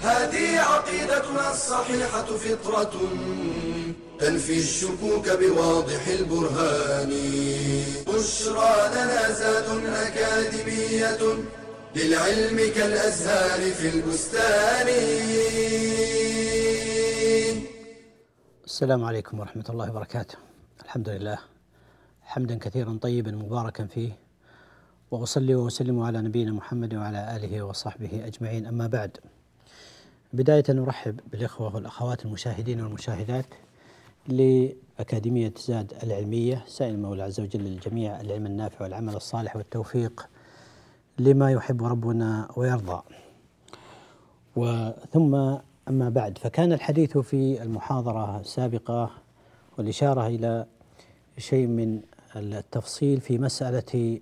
هذه عقيدتنا الصحيحة فطرة تنفي الشكوك بواضح البرهان. بشرى لنا زاد أكاديمية للعلم كالأزهار في البستان. السلام عليكم ورحمة الله وبركاته. الحمد لله. حمدا كثيرا طيبا مباركا فيه. وأصلي وأسلم على نبينا محمد وعلى آله وصحبه أجمعين. أما بعد بداية نرحب بالإخوة والأخوات المشاهدين والمشاهدات لأكاديمية زاد العلمية سائل المولى عز وجل للجميع العلم النافع والعمل الصالح والتوفيق لما يحب ربنا ويرضى. وثم أما بعد فكان الحديث في المحاضرة السابقة والإشارة إلى شيء من التفصيل في مسألة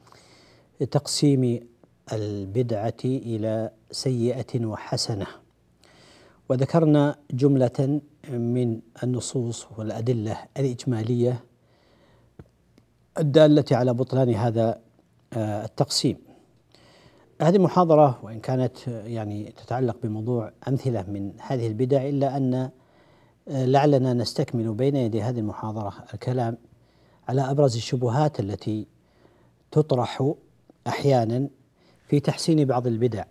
تقسيم البدعة إلى سيئة وحسنة. وذكرنا جملة من النصوص والأدلة الإجمالية الدالة على بطلان هذا آه، التقسيم. هذه المحاضرة وإن كانت يعني تتعلق بموضوع أمثلة من هذه البدع إلا أن آه، لعلنا نستكمل بين يدي هذه المحاضرة الكلام على أبرز الشبهات التي تطرح أحيانا في تحسين بعض البدع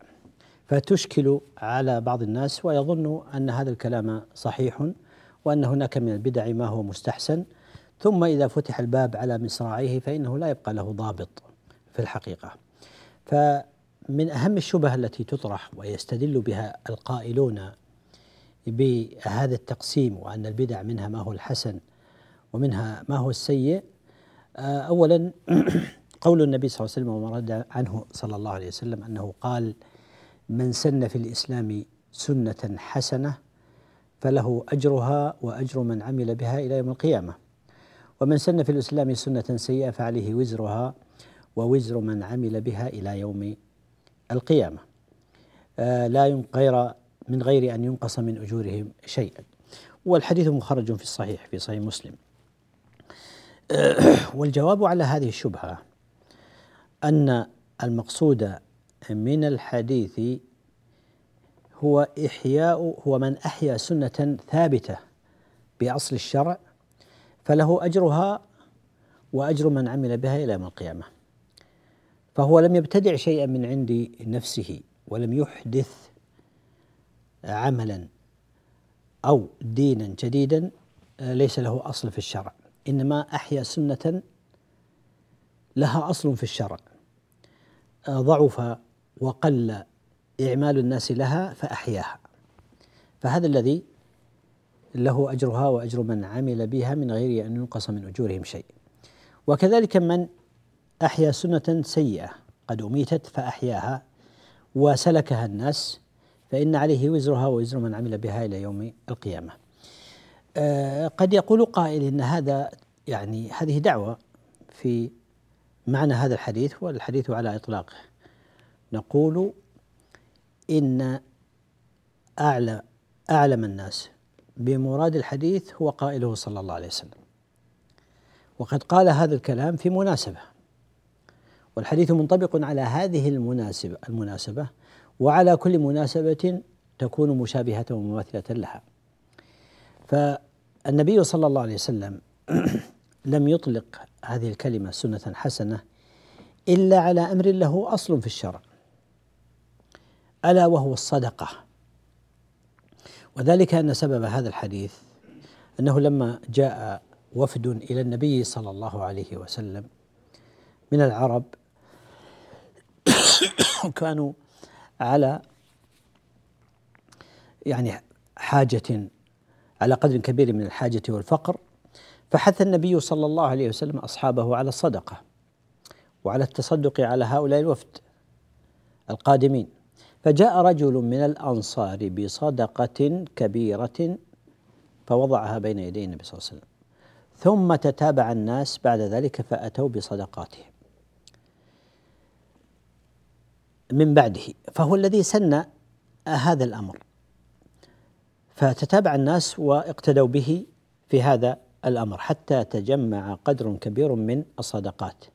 فتشكل على بعض الناس ويظن أن هذا الكلام صحيح وأن هناك من البدع ما هو مستحسن. ثم إذا فتح الباب على مصراعيه فإنه لا يبقى له ضابط في الحقيقة. فمن أهم الشبه التي تطرح ويستدل بها القائلون بهذا التقسيم وأن البدع منها ما هو الحسن ومنها ما هو السيء أولا قول النبي صلى الله عليه وسلم وما رد عنه صلى الله عليه وسلم أنه قال من سن في الإسلام سنة حسنة فله أجرها وأجر من عمل بها إلى يوم القيامة. ومن سن في الإسلام سنة سيئة فعليه وزرها ووزر من عمل بها إلى يوم القيامة. آه لا غير من غير أن ينقص من أجورهم شيئا. والحديث مخرج في الصحيح في صحيح مسلم. والجواب على هذه الشبهة أن المقصود من الحديث هو إحياء هو من أحيا سنة ثابتة بأصل الشرع فله أجرها وأجر من عمل بها إلى يوم القيامة. فهو لم يبتدع شيئا من عند نفسه ولم يحدث عملا أو دينا جديدا ليس له أصل في الشرع. إنما أحيا سنة لها أصل في الشرع. ضعف وقل إعمال الناس لها فأحياها. فهذا الذي له أجرها وأجر من عمل بها من غير أن ينقص من أجورهم شيء. وكذلك من أحيا سنة سيئة قد أميتت فأحياها وسلكها الناس فإن عليه وزرها ووزر من عمل بها إلى يوم القيامة. آه قد يقول قائل إن هذا يعني هذه دعوة في معنى هذا الحديث والحديث على إطلاقه. نقول إن أعلى أعلم الناس بمراد الحديث هو قائله صلى الله عليه وسلم. وقد قال هذا الكلام في مناسبة. والحديث منطبق على هذه المناسبة المناسبة وعلى كل مناسبة تكون مشابهة ومماثلة لها. فالنبي صلى الله عليه وسلم لم يطلق هذه الكلمة سنة حسنة إلا على أمر له أصل في الشرع ألا وهو الصدقة. وذلك أن سبب هذا الحديث أنه لما جاء وفد إلى النبي صلى الله عليه وسلم من العرب كانوا على يعني حاجة على قدر كبير من الحاجة والفقر. فحث النبي صلى الله عليه وسلم أصحابه على الصدقة وعلى التصدق على هؤلاء الوفد القادمين. فجاء رجل من الأنصار بصدقة كبيرة فوضعها بين يدي النبي صلى الله عليه وسلم. ثم تتابع الناس بعد ذلك فأتوا بصدقاتهم من بعده. فهو الذي سن هذا الأمر. فتتابع الناس واقتدوا به في هذا الأمر حتى تجمع قدر كبير من الصدقات.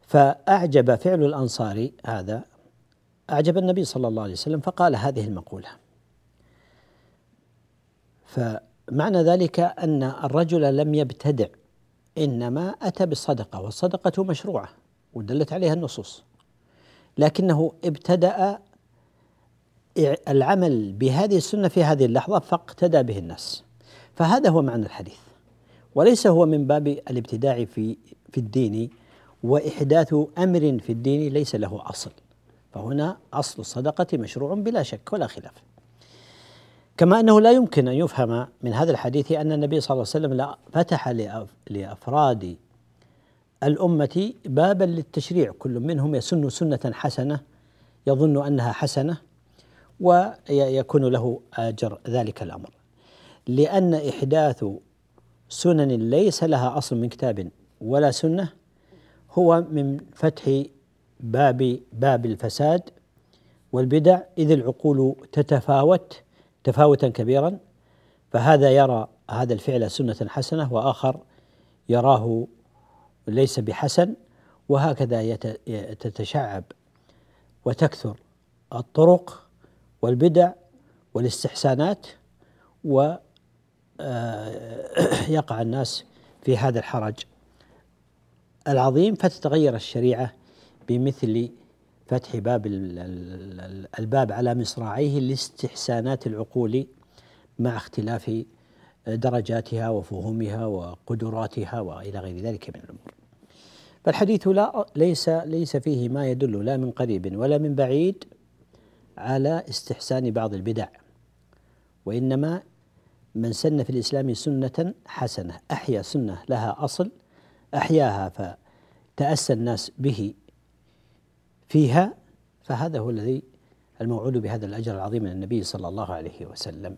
فأعجب فعل الأنصار هذا. أعجب النبي صلى الله عليه وسلم فقال هذه المقولة. فمعنى ذلك أن الرجل لم يبتدع إنما أتى بالصدقة والصدقة مشروعة ودلت عليها النصوص. لكنه ابتدأ العمل بهذه السنة في هذه اللحظة فاقتدى به الناس. فهذا هو معنى الحديث. وليس هو من باب الابتداع في في الدين وإحداث أمر في الدين ليس له أصل. فهنا أصل الصدقة مشروع بلا شك ولا خلاف. كما أنه لا يمكن أن يفهم من هذا الحديث أن النبي صلى الله عليه وسلم فتح لأفراد الأمة بابا للتشريع. كل منهم يسن سنة حسنة يظن أنها حسنة ويكون له أجر ذلك الأمر. لأن إحداث سنن ليس لها أصل من كتاب ولا سنة هو من فتح باب باب الفساد والبدع إذ العقول تتفاوت تفاوتا كبيرا. فهذا يرى هذا الفعل سنة حسنة وآخر يراه ليس بحسن وهكذا تتشعب وتكثر الطرق والبدع والاستحسانات ويقع آه، الناس في هذا الحرج العظيم فتتغير الشريعة بمثل فتح باب الباب على مصراعيه لاستحسانات العقول مع اختلاف درجاتها وفهومها وقدراتها وإلى غير ذلك من الأمور. فالحديث لا ليس ليس فيه ما يدل لا من قريب ولا من بعيد على استحسان بعض البدع وإنما من سن في الإسلام سنة حسنة أحيا سنة لها أصل أحياها فتأسى الناس به فيها فهذا هو الذي الموعود بهذا الأجر العظيم من النبي صلى الله عليه وسلم.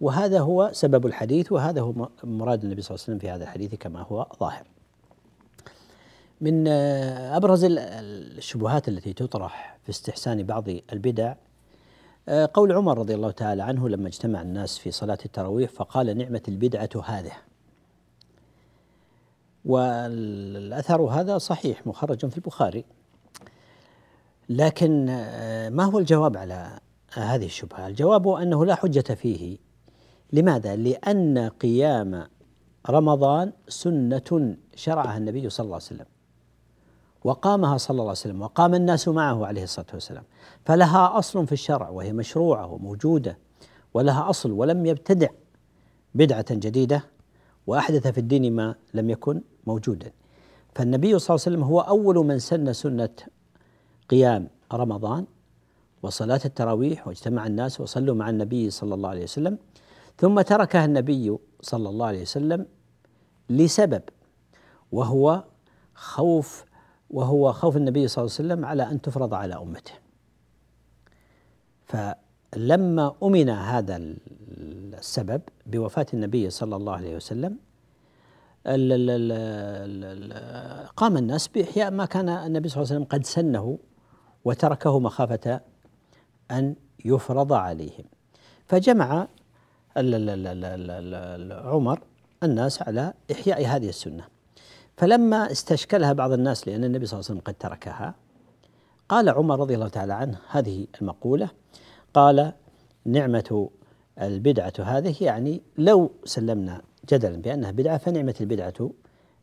وهذا هو سبب الحديث وهذا هو مراد النبي صلى الله عليه وسلم في هذا الحديث كما هو ظاهر. من أبرز الشبهات التي تطرح في استحسان بعض البدع قول عمر رضي الله تعالى عنه لما اجتمع الناس في صلاة التراويح فقال نعمه البدعة هذه والأثر هذا صحيح مخرج في البخاري لكن ما هو الجواب على هذه الشبهة؟ الجواب أنه لا حجة فيه لماذا؟ لأن قيام رمضان سنة شرعها النبي صلى الله عليه وسلم وقامها صلى الله عليه وسلم وقام الناس معه عليه الصلاة والسلام. فلها أصل في الشرع وهي مشروعة وموجودة ولها أصل ولم يبتدع بدعة جديدة وأحدث في الدين ما لم يكن موجودا. فالنبي صلى الله عليه وسلم هو أول من سن سنة قيام رمضان وصلاة التراويح واجتمع الناس وصلوا مع النبي صلى الله عليه وسلم. ثم تركها النبي صلى الله عليه وسلم لسبب وهو خوف وهو خوف النبي صلى الله عليه وسلم على أن تفرض على أمته. فلما أمن هذا السبب بوفاة النبي صلى الله عليه وسلم قام الناس بإحياء ما كان النبي صلى الله عليه وسلم قد سنه وتركه مخافة أن يفرض عليهم. فجمع عمر الناس على إحياء هذه السنة. فلما استشكلها بعض الناس لأن النبي صلى الله عليه وسلم قد تركها قال عمر رضي الله تعالى عنه هذه المقولة قال نعمة البدعة هذه يعني لو سلمنا جدلا بأنها بدعة فنعمة البدعة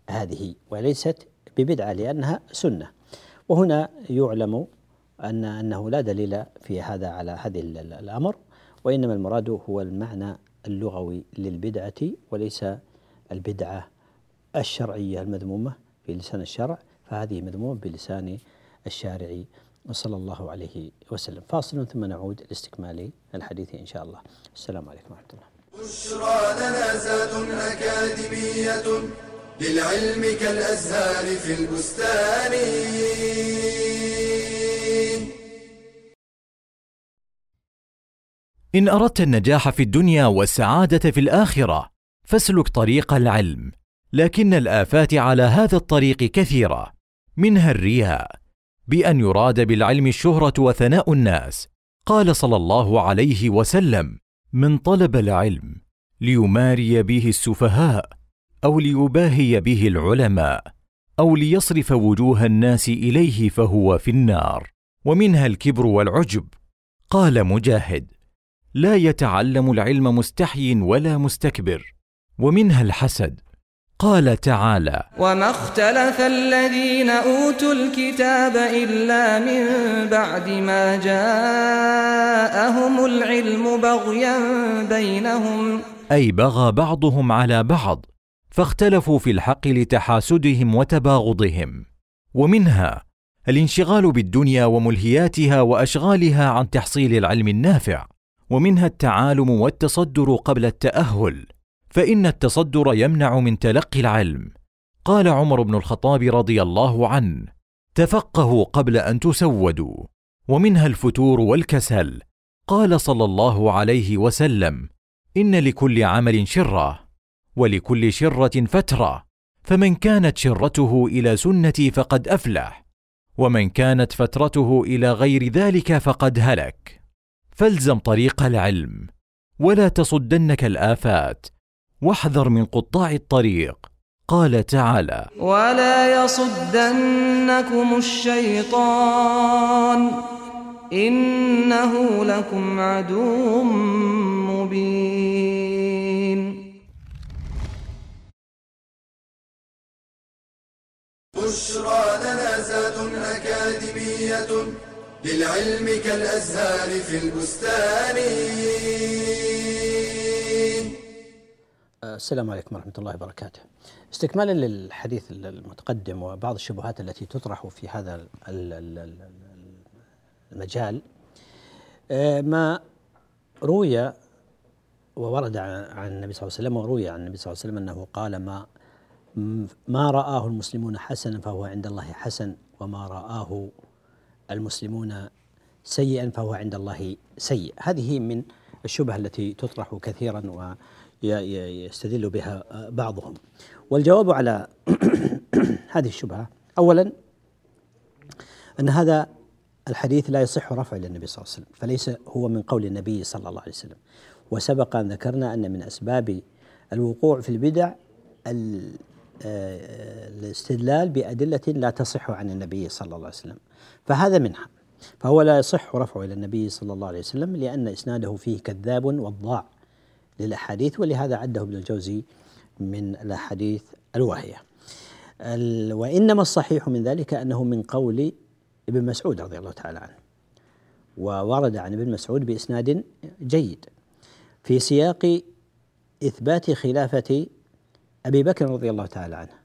هذه وليست ببدعة لأنها سنة. وهنا يعلم أن أنه لا دليل في هذا على هذه الأمر وإنما المراد هو المعنى اللغوي للبدعة وليس البدعة الشرعية المذمومة في لسان الشرع فهذه مذمومة بلسان الشارع وصلى الله عليه وسلم. فاصل ثم نعود لاستكمال الحديث إن شاء الله. السلام عليكم ورحمة الله. بشرى لنا أكاديمية للعلم كالأزهار في البستان. إن أردت النجاح في الدنيا والسعادة في الآخرة فاسلك طريق العلم. لكن الآفات على هذا الطريق كثيرة منها الرياء بأن يراد بالعلم الشهرة وثناء الناس. قال صلى الله عليه وسلم من طلب العلم ليماري به السفهاء أو ليباهي به العلماء أو ليصرف وجوه الناس إليه فهو في النار ومنها الكبر والعجب. قال مجاهد لا يتعلم العلم مستحي ولا مستكبر ومنها الحسد قال تعالى وما اختلف الذين اوتوا الكتاب الا من بعد ما جاءهم العلم بغيا بينهم أي بغى بعضهم على بعض فاختلفوا في الحق لتحاسدهم وتباغضهم. ومنها الانشغال بالدنيا وملهياتها وأشغالها عن تحصيل العلم النافع ومنها التعالم والتصدر قبل التأهل. فإن التصدر يمنع من تلقي العلم. قال عمر بن الخطاب رضي الله عنه تفقهوا قبل أن تسودوا ومنها الفتور والكسل. قال صلى الله عليه وسلم إن لكل عمل شرة ولكل شرة فترة. فمن كانت شرته إلى سنتي فقد أفلح ومن كانت فترته إلى غير ذلك فقد هلك. فالزم طريق العلم ولا تصدنك الآفات. واحذر من قطاع الطريق. قال تعالى ولا يصدنكم الشيطان انه لكم عدو مبين. بشرى لنا زاد أكاديمية للعلم كالأزهار في البستان السلام عليكم ورحمة الله وبركاته. استكمالا للحديث المتقدم وبعض الشبهات التي تطرح في هذا ال- ال- ال- المجال آه، ما روي وورد عن النبي صلى الله عليه وسلم وروي عن النبي صلى الله عليه وسلم أنه قال ما ما رآه المسلمون حسنا فهو عند الله حسن وما رآه المسلمون سيئا فهو عند الله سيء هذه من الشبهة التي تطرح كثيرا ويستدل بها بعضهم. والجواب على هذه الشبهة أولا أن هذا الحديث لا يصح رفعه إلى النبي صلى الله عليه وسلم فليس هو من قول النبي صلى الله عليه وسلم. وسبق أن ذكرنا أن من أسباب الوقوع في البدع ال- آه، الاستدلال بأدلة لا تصح عن النبي صلى الله عليه وسلم. فهذا منها. فهو لا يصح رفعه إلى النبي صلى الله عليه وسلم لأن إسناده فيه كذاب وضاع. للأحاديث ولهذا عده ابن الجوزي من الأحاديث الواهية. ال- وإنما الصحيح من ذلك أنه من قول ابن مسعود رضي الله تعالى عنه وورد عن ابن مسعود بإسناد جيد في سياق إثبات خلافة أبي بكر رضي الله تعالى عنه.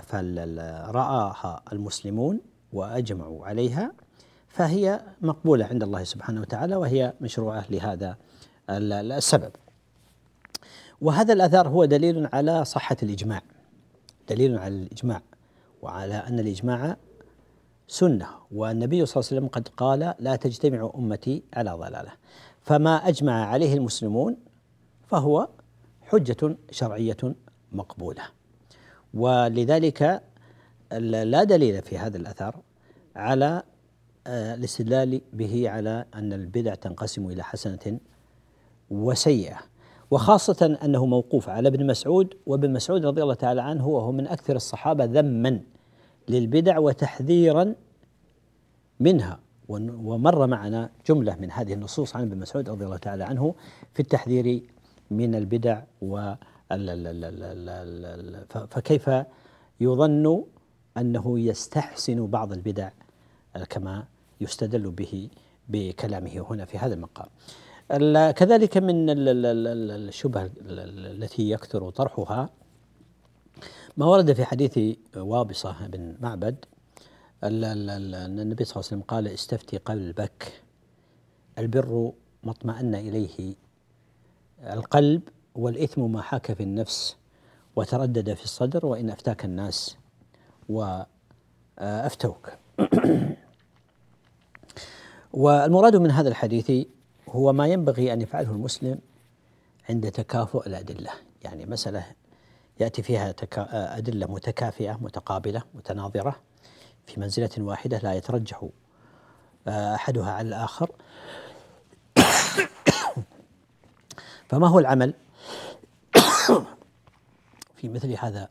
فرآها المسلمون وأجمعوا عليها فهي مقبولة عند الله سبحانه وتعالى وهي مشروعة لهذا ال- السبب. وهذا الأثر هو دليل على صحة الإجماع دليل على الإجماع وعلى أن الإجماع سنة والنبي صلى الله عليه وسلم قد قال لا تجتمع أمتي على ضلالة فما أجمع عليه المسلمون فهو حجة شرعية مقبولة. ولذلك لا دليل في هذا الأثر على آه، الاستدلال به على أن البدع تنقسم إلى حسنة وسيئة. وخاصة أنه موقوف على ابن مسعود وابن مسعود رضي الله تعالى عنه وهو من أكثر الصحابة ذما للبدع وتحذيرا منها. ومر معنا جملة من هذه النصوص عن ابن مسعود رضي الله تعالى عنه في التحذير من البدع و فكيف يظن أنه يستحسن بعض البدع كما يستدل به بكلامه هنا في هذا المقام. ال- كذلك من ال- ال- ال- ال- الشبهة ال- ال- التي يكثر طرحها ما ورد في حديث وابصة بن معبد أن النبي صلى الله عليه وسلم قال استفتي قلبك البر ما اطمأن إليه القلب والإثم ما حاك في النفس وتردد في الصدر وإن أفتاك الناس وأفتوك. والمراد من هذا الحديث هو ما ينبغي أن يفعله المسلم عند تكافؤ الأدلة. يعني مسألة يأتي فيها أدلة متكافئة متقابلة متناظرة في منزلة واحدة لا يترجح أحدها على الآخر. فما هو العمل؟ في مثل هذا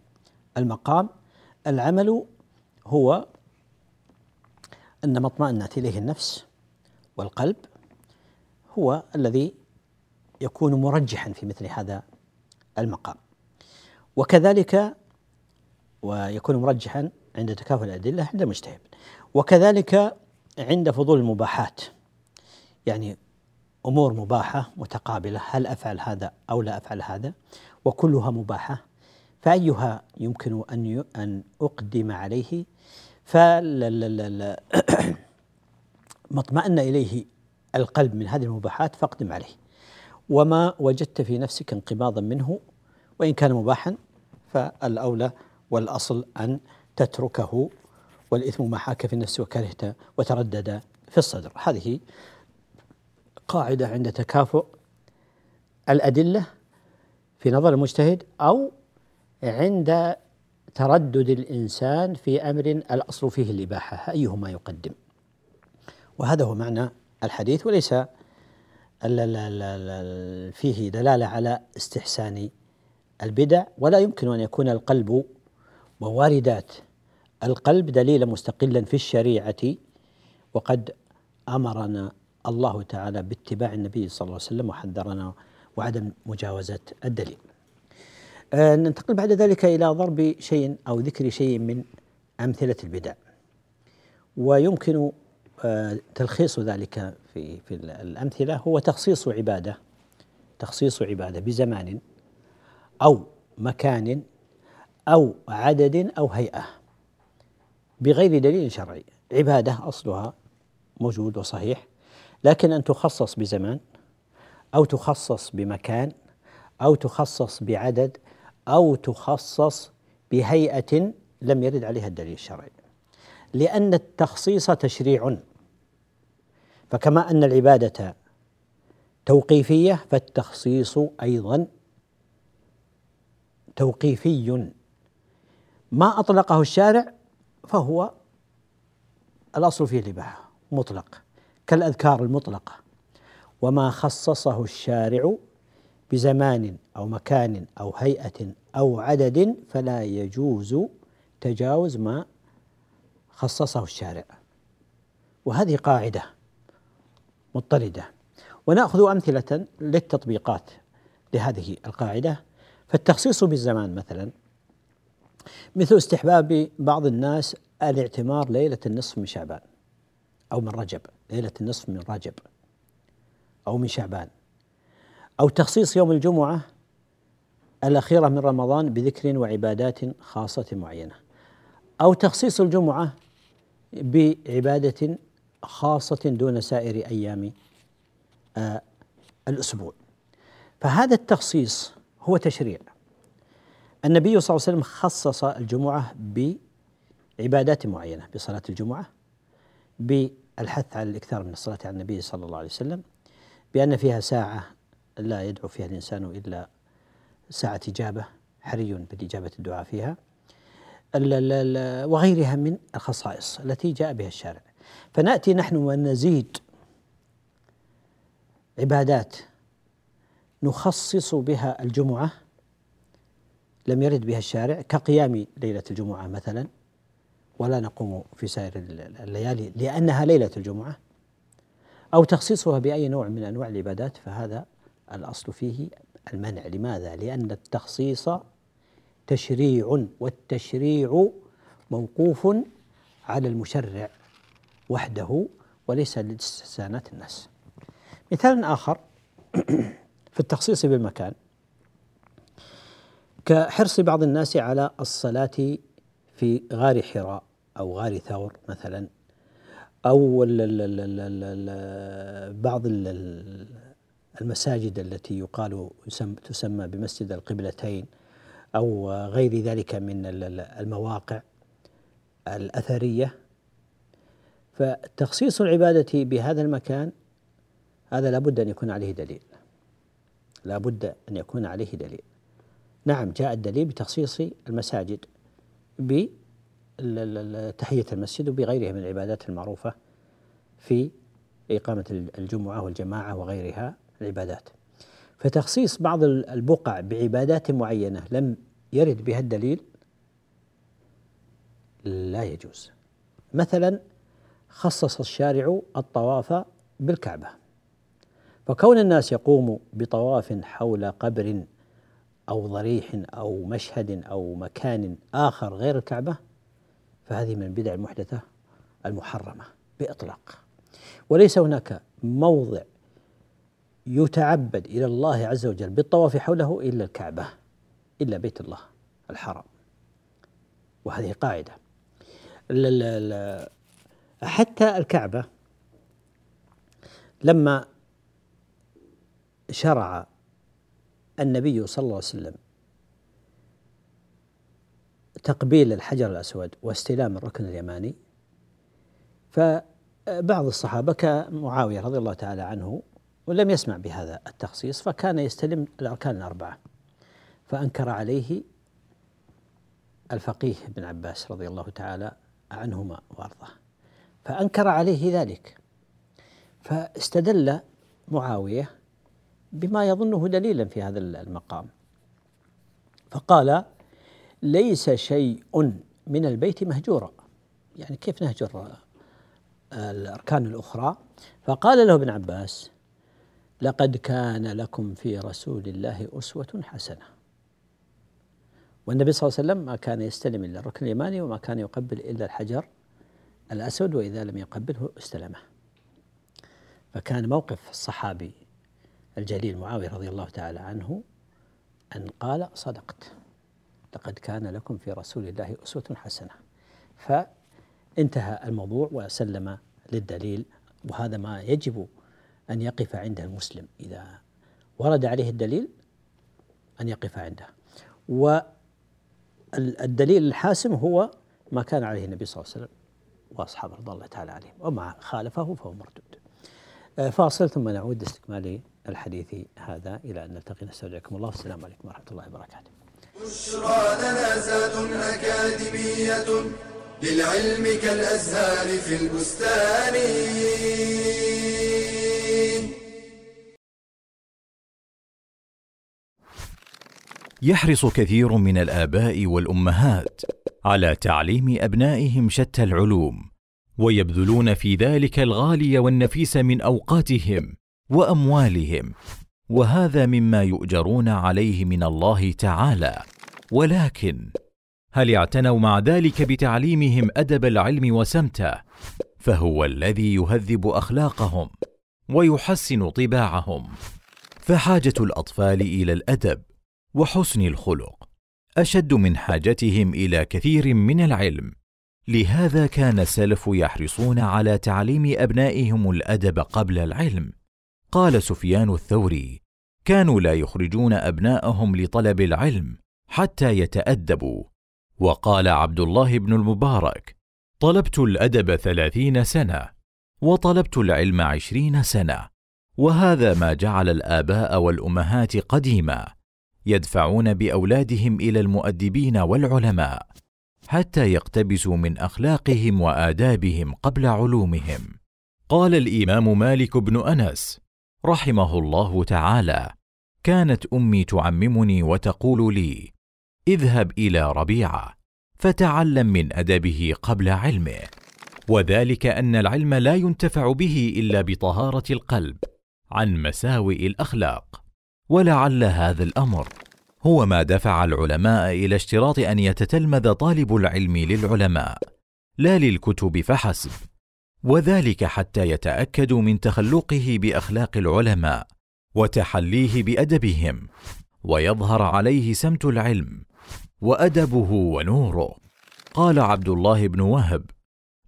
المقام العمل هو أن ما اطمأنت إليه النفس والقلب هو الذي يكون مرجحا في مثل هذا المقام. وكذلك ويكون مرجحا عند تكافؤ الأدلة عند المجتهد. وكذلك عند فضول المباحات. يعني أمور مباحة متقابلة هل أفعل هذا أو لا أفعل هذا؟ وكلها مباحة فأيها يمكن أن أن أقدم عليه؟ فما اطمأن إليه القلب من هذه المباحات فاقدم عليه. وما وجدت في نفسك انقباضا منه وإن كان مباحا فالأولى والأصل أن تتركه والإثم ما حاك في النفس وكرهت وتردد في الصدر. هذه قاعدة عند تكافؤ الأدلة في نظر المجتهد أو عند تردد الإنسان في أمر الأصل فيه الإباحة. أيهما يقدم؟ وهذا هو معنى الحديث وليس فيه دلالة على استحسان البدع ولا يمكن أن يكون القلب وواردات القلب دليلا مستقلا في الشريعة وقد أمرنا الله تعالى باتباع النبي صلى الله عليه وسلم وحذرنا وعدم مجاوزة الدليل. آه ننتقل بعد ذلك إلى ضرب شيء أو ذكر شيء من أمثلة البدع. ويمكن تلخيص ذلك في في الأمثلة هو تخصيص عبادة تخصيص عبادة بزمان أو مكان أو عدد أو هيئة بغير دليل شرعي. عبادة أصلها موجود وصحيح لكن أن تخصص بزمان أو تخصص بمكان أو تخصص بعدد أو تخصص بهيئة لم يرد عليها الدليل الشرعي. لأن التخصيص تشريع. فكما أن العبادة توقيفية فالتخصيص أيضا توقيفي. ما أطلقه الشارع فهو الأصل فيه الإباحة مطلق كالأذكار المطلقة. وما خصصه الشارع بزمان أو مكان أو هيئة أو عدد فلا يجوز تجاوز ما خصصه الشارع. وهذه قاعدة مضطردة. ونأخذ أمثلة للتطبيقات لهذه القاعدة. فالتخصيص بالزمان مثلا مثل استحباب بعض الناس الاعتمار ليلة النصف من شعبان أو من رجب ليلة النصف من رجب أو من شعبان. أو تخصيص يوم الجمعة الأخيرة من رمضان بذكر وعبادات خاصة معينة. أو تخصيص الجمعة بعبادة خاصة دون سائر أيام آه الأسبوع. فهذا التخصيص هو تشريع. النبي صلى الله عليه وسلم خصص الجمعة بعبادات معينة بصلاة الجمعة بالحث على الإكثار من الصلاة على النبي صلى الله عليه وسلم بأن فيها ساعة لا يدعو فيها الإنسان إلا ساعة إجابة حري بالإجابة الدعاء فيها. وغيرها من الخصائص التي جاء بها الشارع فنأتي نحن ونزيد عبادات نخصص بها الجمعة لم يرد بها الشارع كقيام ليلة الجمعة مثلا ولا نقوم في سائر الليالي لأنها ليلة الجمعة أو تخصيصها بأي نوع من أنواع العبادات فهذا الأصل فيه المنع لماذا؟ لأن التخصيص تشريع والتشريع موقوف على المشرع وحده وليس لاستحسانات الناس. مثال آخر في التخصيص بالمكان كحرص بعض الناس على الصلاة في غار حراء أو غار ثور مثلا أو بعض المساجد التي يقال تسمى بمسجد القبلتين أو غير ذلك من المواقع الأثرية. فتخصيص العبادة بهذا المكان هذا لابد أن يكون عليه دليل. لابد أن يكون عليه دليل. نعم جاء الدليل بتخصيص المساجد بتحية المسجد وبغيرها من العبادات المعروفة في إقامة الجمعة والجماعة وغيرها العبادات. فتخصيص بعض البقع بعبادات معينة لم يرد بها الدليل لا يجوز. مثلا خصص الشارع الطواف بالكعبة. فكون الناس يقوموا بطواف حول قبر أو ضريح أو مشهد أو مكان آخر غير الكعبة فهذه من البدع المحدثة المحرمة بإطلاق. وليس هناك موضع يتعبد إلى الله عز وجل بالطواف حوله إلا الكعبة إلا بيت الله الحرام. وهذه قاعدة. حتى الكعبة لما شرع النبي صلى الله عليه وسلم تقبيل الحجر الأسود واستلام الركن اليماني فبعض الصحابة كمعاوية رضي الله تعالى عنه ولم يسمع بهذا التخصيص فكان يستلم الأركان الأربعة. فأنكر عليه الفقيه بن عباس رضي الله تعالى عنهما وأرضاه. فأنكر عليه ذلك. فاستدل معاوية بما يظنه دليلا في هذا المقام. فقال ليس شيء من البيت مهجورا يعني كيف نهجر الأركان الأخرى؟ فقال له ابن عباس لقد كان لكم في رسول الله أسوة حسنة. والنبي صلى الله عليه وسلم ما كان يستلم إلا الركن اليماني وما كان يقبل إلا الحجر الأسود وإذا لم يقبله استلمه. فكان موقف الصحابي الجليل معاوية رضي الله تعالى عنه أن قال صدقت لقد كان لكم في رسول الله أسوة حسنة. فانتهى الموضوع وسلم للدليل وهذا ما يجب أن يقف عند المسلم. إذا ورد عليه الدليل أن يقف عنده. والدليل الحاسم هو ما كان عليه النبي صلى الله عليه وسلم وأصحابه رضي الله تعالى عليهم. وما خالفه فهو مردود. آه، فاصل ثم نعود لاستكمال الحديث هذا إلى أن نلتقي. نستودعكم الله. والسلام عليكم ورحمة الله وبركاته. بشرى لنا أكاديمية للعلم كالأزهار في البستان. يحرص كثير من الآباء والأمهات على تعليم أبنائهم شتى العلوم ويبذلون في ذلك الغالي والنفيس من أوقاتهم وأموالهم وهذا مما يؤجرون عليه من الله تعالى. ولكن هل اعتنوا مع ذلك بتعليمهم أدب العلم وسمته؟ فهو الذي يهذب أخلاقهم ويحسن طباعهم. فحاجة الأطفال إلى الأدب وحسن الخلق أشد من حاجتهم إلى كثير من العلم. لهذا كان السلف يحرصون على تعليم أبنائهم الأدب قبل العلم. قال سفيان الثوري كانوا لا يخرجون أبناءهم لطلب العلم حتى يتأدبوا. وقال عبد الله بن المبارك طلبت الأدب ثلاثين سنة وطلبت العلم عشرين سنة وهذا ما جعل الآباء والأمهات قديما. يدفعون بأولادهم إلى المؤدبين والعلماء حتى يقتبسوا من أخلاقهم وآدابهم قبل علومهم. قال الإمام مالك بن أنس رحمه الله تعالى كانت أمي تعممني وتقول لي اذهب إلى ربيعة فتعلم من أدبه قبل علمه وذلك أن العلم لا ينتفع به إلا بطهارة القلب عن مساوئ الأخلاق. ولعل هذا الأمر. هو ما دفع العلماء إلى اشتراط أن يتتلمذ طالب العلم للعلماء لا للكتب فحسب. وذلك حتى يتاكدوا من تخلقه بأخلاق العلماء وتحليه بأدبهم ويظهر عليه سمت العلم وأدبه ونوره. قال عبد الله بن وهب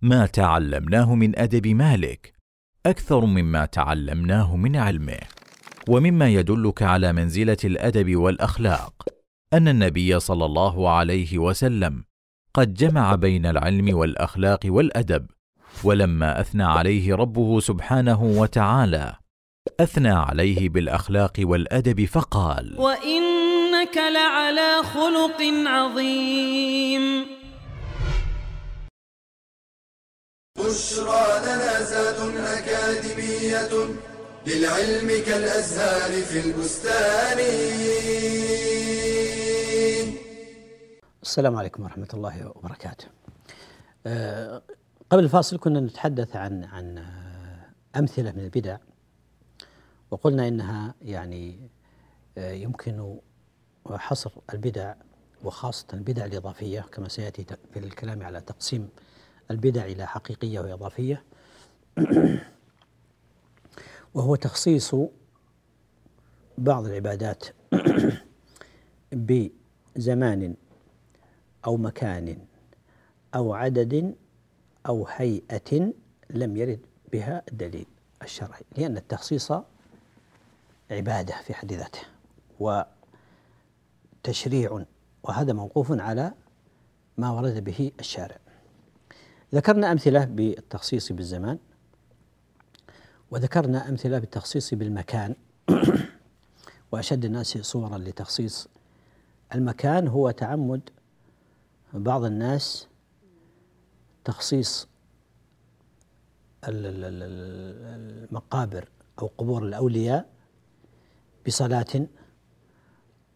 ما تعلمناه من أدب مالك أكثر مما تعلمناه من علمه. ومما يدلك على منزلة الأدب والأخلاق أن النبي صلى الله عليه وسلم قد جمع بين العلم والأخلاق والأدب ولما أثنى عليه ربه سبحانه وتعالى أثنى عليه بالأخلاق والأدب فقال وإنك لعلى خلق عظيم. بشرى لنا زاد أكاديمية للعلم كالأزهار في البستان السلام عليكم ورحمة الله وبركاته. آه، قبل الفاصل كنا نتحدث عن عن آه، أمثلة من البدع وقلنا إنها يعني آه، يمكن حصر البدع وخاصة البدع الإضافية كما سيأتي في الكلام على تقسيم البدع إلى حقيقية وإضافية وهو تخصيص بعض العبادات بزمان أو مكان أو عدد أو هيئة لم يرد بها الدليل الشرعي لأن التخصيص عبادة في حد ذاته وتشريع وهذا موقوف على ما ورد به الشارع. ذكرنا أمثلة بالتخصيص بالزمان. وذكرنا أمثلة بالتخصيص بالمكان. وأشد الناس صورا لتخصيص المكان هو تعمد بعض الناس تخصيص ال- ال- ال- ال- المقابر أو قبور الأولياء بصلاة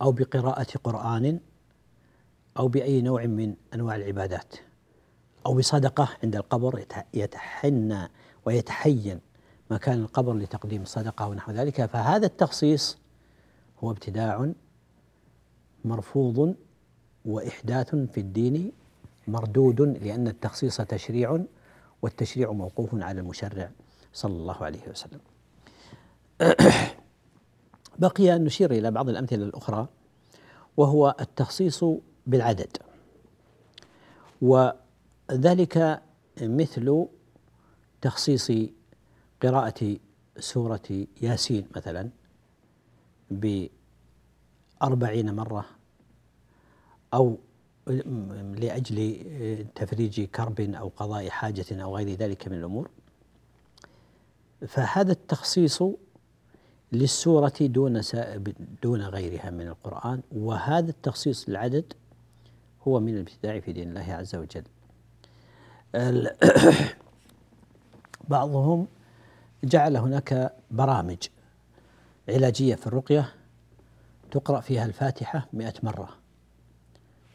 أو بقراءة قرآن أو بأي نوع من أنواع العبادات أو بصدقة عند القبر يتح- يتحنى ويتحين. مكان القبر لتقديم الصدقة ونحو ذلك فهذا التخصيص هو ابتداع مرفوض وإحداث في الدين مردود لأن التخصيص تشريع والتشريع موقوف على المشرع صلى الله عليه وسلم. بقي أن نشير إلى بعض الأمثلة الأخرى وهو التخصيص بالعدد. وذلك مثل تخصيص قراءة سورة ياسين مثلا بأربعين مرة أو لأجل تفريج كرب أو قضاء حاجة أو غير ذلك من الأمور. فهذا التخصيص للسورة دون دون غيرها من القرآن وهذا التخصيص للعدد هو من الابتداع في دين الله عز وجل. بعضهم جعل هناك برامج علاجية في الرقية تقرأ فيها الفاتحة مئة مرة.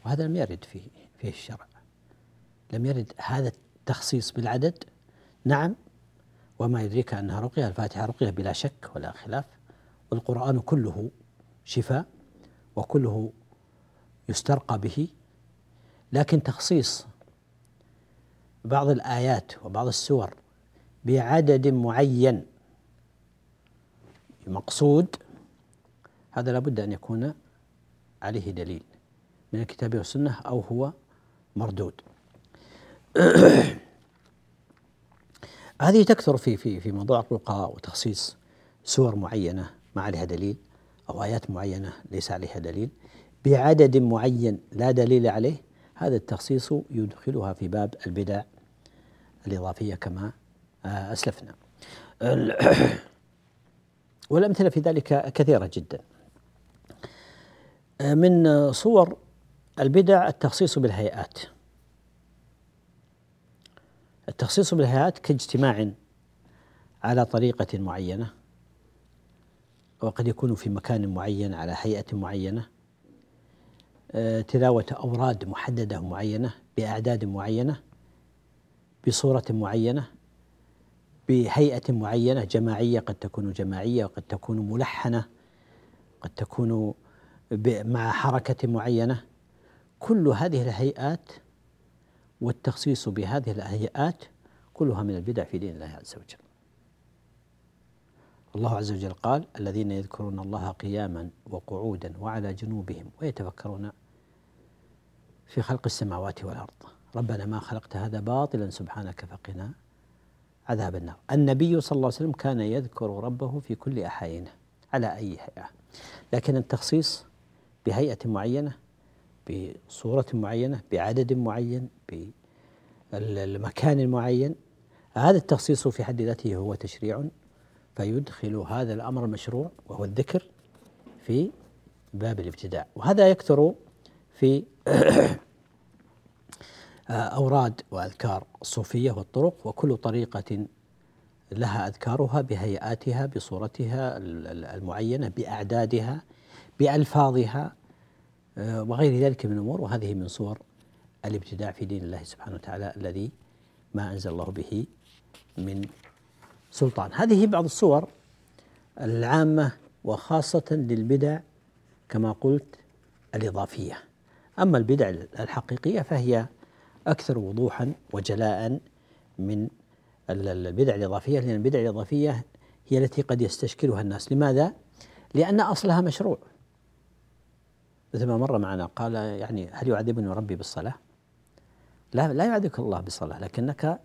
وهذا لم يرد في في الشرع. لم يرد هذا التخصيص بالعدد. نعم وما يدريك أنها رقية الفاتحة رقية بلا شك ولا خلاف. والقرآن كله شفاء وكله يسترقى به. لكن تخصيص بعض الآيات وبعض السور بعدد معين. مقصود هذا لابد أن يكون عليه دليل من الكتاب والسنة أو هو مردود. هذه تكثر في في في موضوع الرقى وتخصيص سور معينة ما عليها دليل أو آيات معينة ليس عليها دليل. بعدد معين لا دليل عليه هذا التخصيص يدخلها في باب البدع الإضافية كما أسلفنا. ال- والأمثلة في ذلك كثيرة جدا. آه، من صور البدع التخصيص بالهيئات. التخصيص بالهيئات كاجتماع على طريقة معينة وقد يكون في مكان معين على هيئة معينة. آه، تلاوة أوراد محددة معينة بأعداد معينة بصورة معينة. بهيئة معينة جماعية قد تكون جماعية وقد تكون ملحنة قد تكون مع حركة معينة كل هذه الهيئات والتخصيص بهذه الهيئات كلها من البدع في دين الله عز وجل. الله عز وجل قال: الذين يذكرون الله قياما وقعودا وعلى جنوبهم ويتفكرون في خلق السماوات والأرض. ربنا ما خلقت هذا باطلا سبحانك فقنا عذاب النار. النبي صلى الله عليه وسلم كان يذكر ربه في كل احاينه على أي هيئة. لكن التخصيص بهيئة معينة بصورة معينة بعدد معين بالمكان المعين هذا التخصيص في حد ذاته هو تشريع فيدخل هذا الأمر المشروع وهو الذكر في باب الابتداع وهذا يكثر في أوراد وأذكار الصوفية والطرق وكل طريقة لها أذكارها بهيئاتها بصورتها المعينة بأعدادها بألفاظها آه، وغير ذلك من الأمور. وهذه من صور الابتداع في دين الله سبحانه وتعالى الذي ما أنزل الله به من سلطان. هذه بعض الصور العامة وخاصة للبدع كما قلت الإضافية. أما البدع الحقيقية فهي أكثر وضوحا وجلاء من البدع الإضافية لأن البدع الإضافية هي التي قد يستشكلها الناس لماذا؟ لأن أصلها مشروع مثل ما مر معنا قال يعني هل يعذبني ربي بالصلاة؟ لا لا يعذبك الله بالصلاة لكنك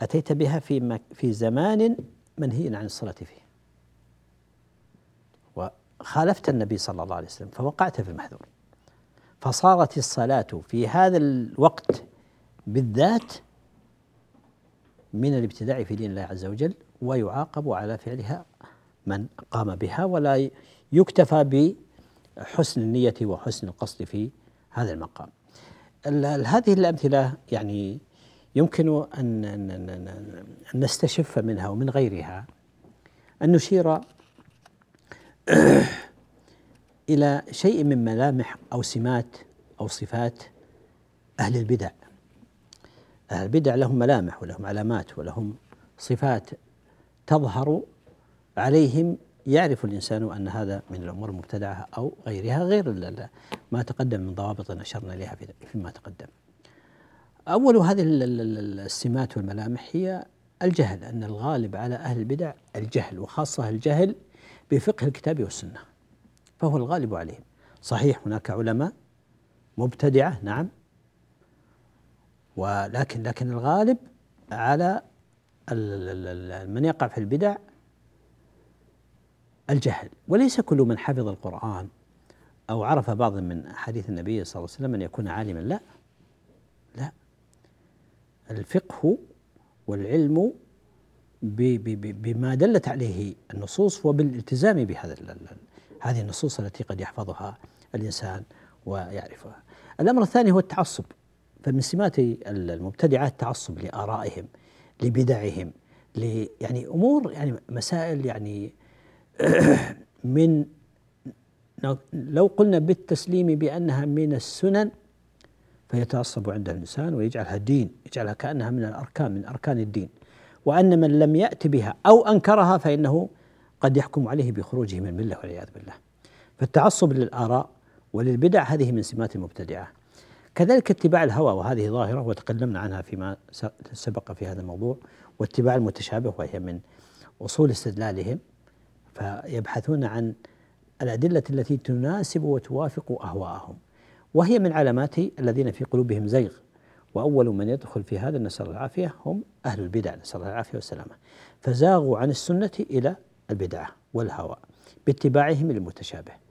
أتيت بها في في زمان منهي عن الصلاة فيه وخالفت النبي صلى الله عليه وسلم فوقعت في المحذور فصارت الصلاة في هذا الوقت بالذات من الابتداع في دين الله عز وجل ويعاقب على فعلها من قام بها ولا يكتفى بحسن النية وحسن القصد في هذا المقام. هذه الأمثلة يعني يمكن أن نستشف منها ومن غيرها أن نشير إلى شيء من ملامح أو سمات أو صفات أهل البدع البدع لهم ملامح ولهم علامات ولهم صفات تظهر عليهم يعرف الإنسان أن هذا من الأمور المبتدعة أو غيرها غير ما تقدم من ضوابط أشرنا إليها فيما تقدم. أول هذه السمات والملامح هي الجهل أن الغالب على أهل البدع الجهل وخاصة الجهل بفقه الكتاب والسنة فهو الغالب عليهم. صحيح هناك علماء مبتدعة نعم ولكن لكن الغالب على من يقع في البدع الجهل. وليس كل من حفظ القرآن أو عرف بعض من أحاديث النبي صلى الله عليه وسلم أن يكون عالما. لا لا. الفقه والعلم بما دلت عليه النصوص وبالالتزام بهذا هذه النصوص التي قد يحفظها الإنسان ويعرفها. الأمر الثاني هو التعصب. فمن سمات المبتدعة التعصب لآرائهم لبدعهم ل يعني أمور يعني مسائل يعني من لو قلنا بالتسليم بأنها من السنن فيتعصب عند الإنسان ويجعلها دين يجعلها كأنها من الأركان من أركان الدين. وأن من لم يأت بها أو أنكرها فإنه قد يحكم عليه بخروجه من الملة والعياذ بالله. فالتعصب للآراء وللبدع هذه من سمات المبتدعة. كذلك اتباع الهوى وهذه ظاهرة وتكلمنا عنها فيما سبق في هذا الموضوع واتباع المتشابه وهي من أصول استدلالهم. فيبحثون عن الأدلة التي تناسب وتوافق أهواءهم وهي من علامات الذين في قلوبهم زيغ. وأول من يدخل في هذا نسأل الله العافية هم أهل البدع نسأل الله العافية والسلامة. فزاغوا عن السنة إلى البدعة والهوى باتباعهم للمتشابه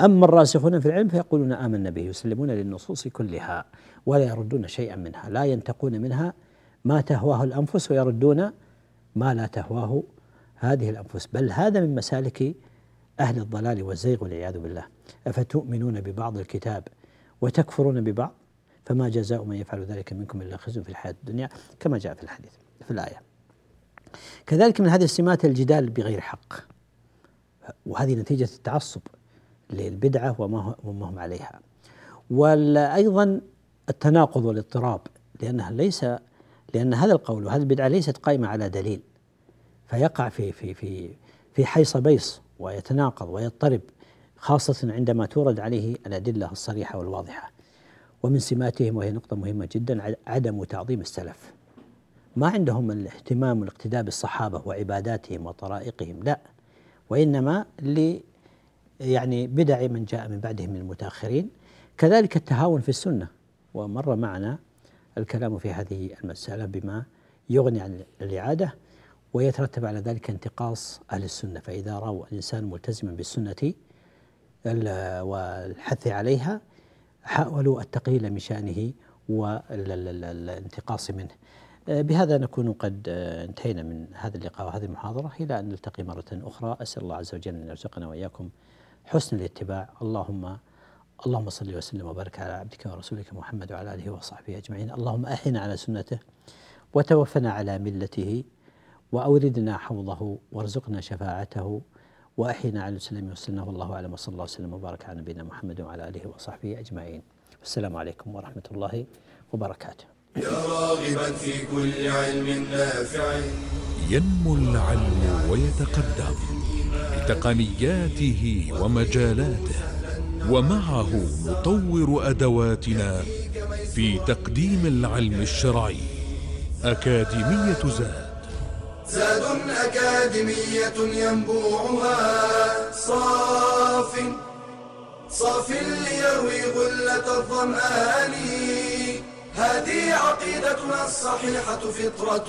أما الراسخون في العلم فيقولون آمنا به يسلمون للنصوص كلها ولا يردون شيئا منها لا ينتقون منها ما تهواه الأنفس ويردون ما لا تهواه هذه الأنفس. بل هذا من مسالك أهل الضلال والزيغ والعياذ بالله. أفتؤمنون ببعض الكتاب وتكفرون ببعض؟ فما جزاء من يفعل ذلك منكم إلا خزي في الحياة الدنيا كما جاء في الحديث في الآية. كذلك من هذه السمات الجدال بغير حق وهذه نتيجة التعصب. للبدعة وما هم عليها. وأيضا التناقض والاضطراب لأنها ليس لأن هذا القول وهذه البدعة ليست قائمة على دليل فيقع في في في في حيص بيص ويتناقض ويضطرب خاصة عندما تورد عليه الأدلة الصريحة والواضحة. ومن سماتهم وهي نقطة مهمة جدا عدم تعظيم السلف. ما عندهم الاهتمام والاقتداء بالصحابة وعباداتهم وطرائقهم لا. وإنما يعني بدع من جاء من بعدهم من المتأخرين. كذلك التهاون في السنة ومر معنا الكلام في هذه المسألة بما يغني عن الإعادة ويترتب على ذلك انتقاص أهل السنة. فإذا رأوا الإنسان ملتزما بالسنة والحث عليها حاولوا التقليل من شأنه والانتقاص منه. بهذا نكون قد انتهينا من هذا اللقاء وهذه المحاضرة. إلى أن نلتقي مرة أخرى. أسأل الله عز وجل أن يرزقنا وإياكم حسن الاتباع. اللهم اللهم صل وسلم وبارك على عبدك ورسولك محمد وعلى آله وصحبه أجمعين. اللهم أحنا على سنته وتوفنا على ملته وأوردنا حوضه وارزقنا شفاعته وأحينا على السلام والسنة والله أعلم. وصلى الله وسلم وبارك على نبينا محمد وعلى آله وصحبه أجمعين. والسلام عليكم ورحمة الله وبركاته. يا راغبا في كل علم نافع. ينمو العلم ويتقدم. بتقنياته ومجالاته ومعه نطور أدواتنا في تقديم العلم الشرعي أكاديمية زاد. زاد أكاديمية ينبوعها صاف صاف ليروي غلة الظمآن. هذه عقيدتنا الصحيحة فطرة.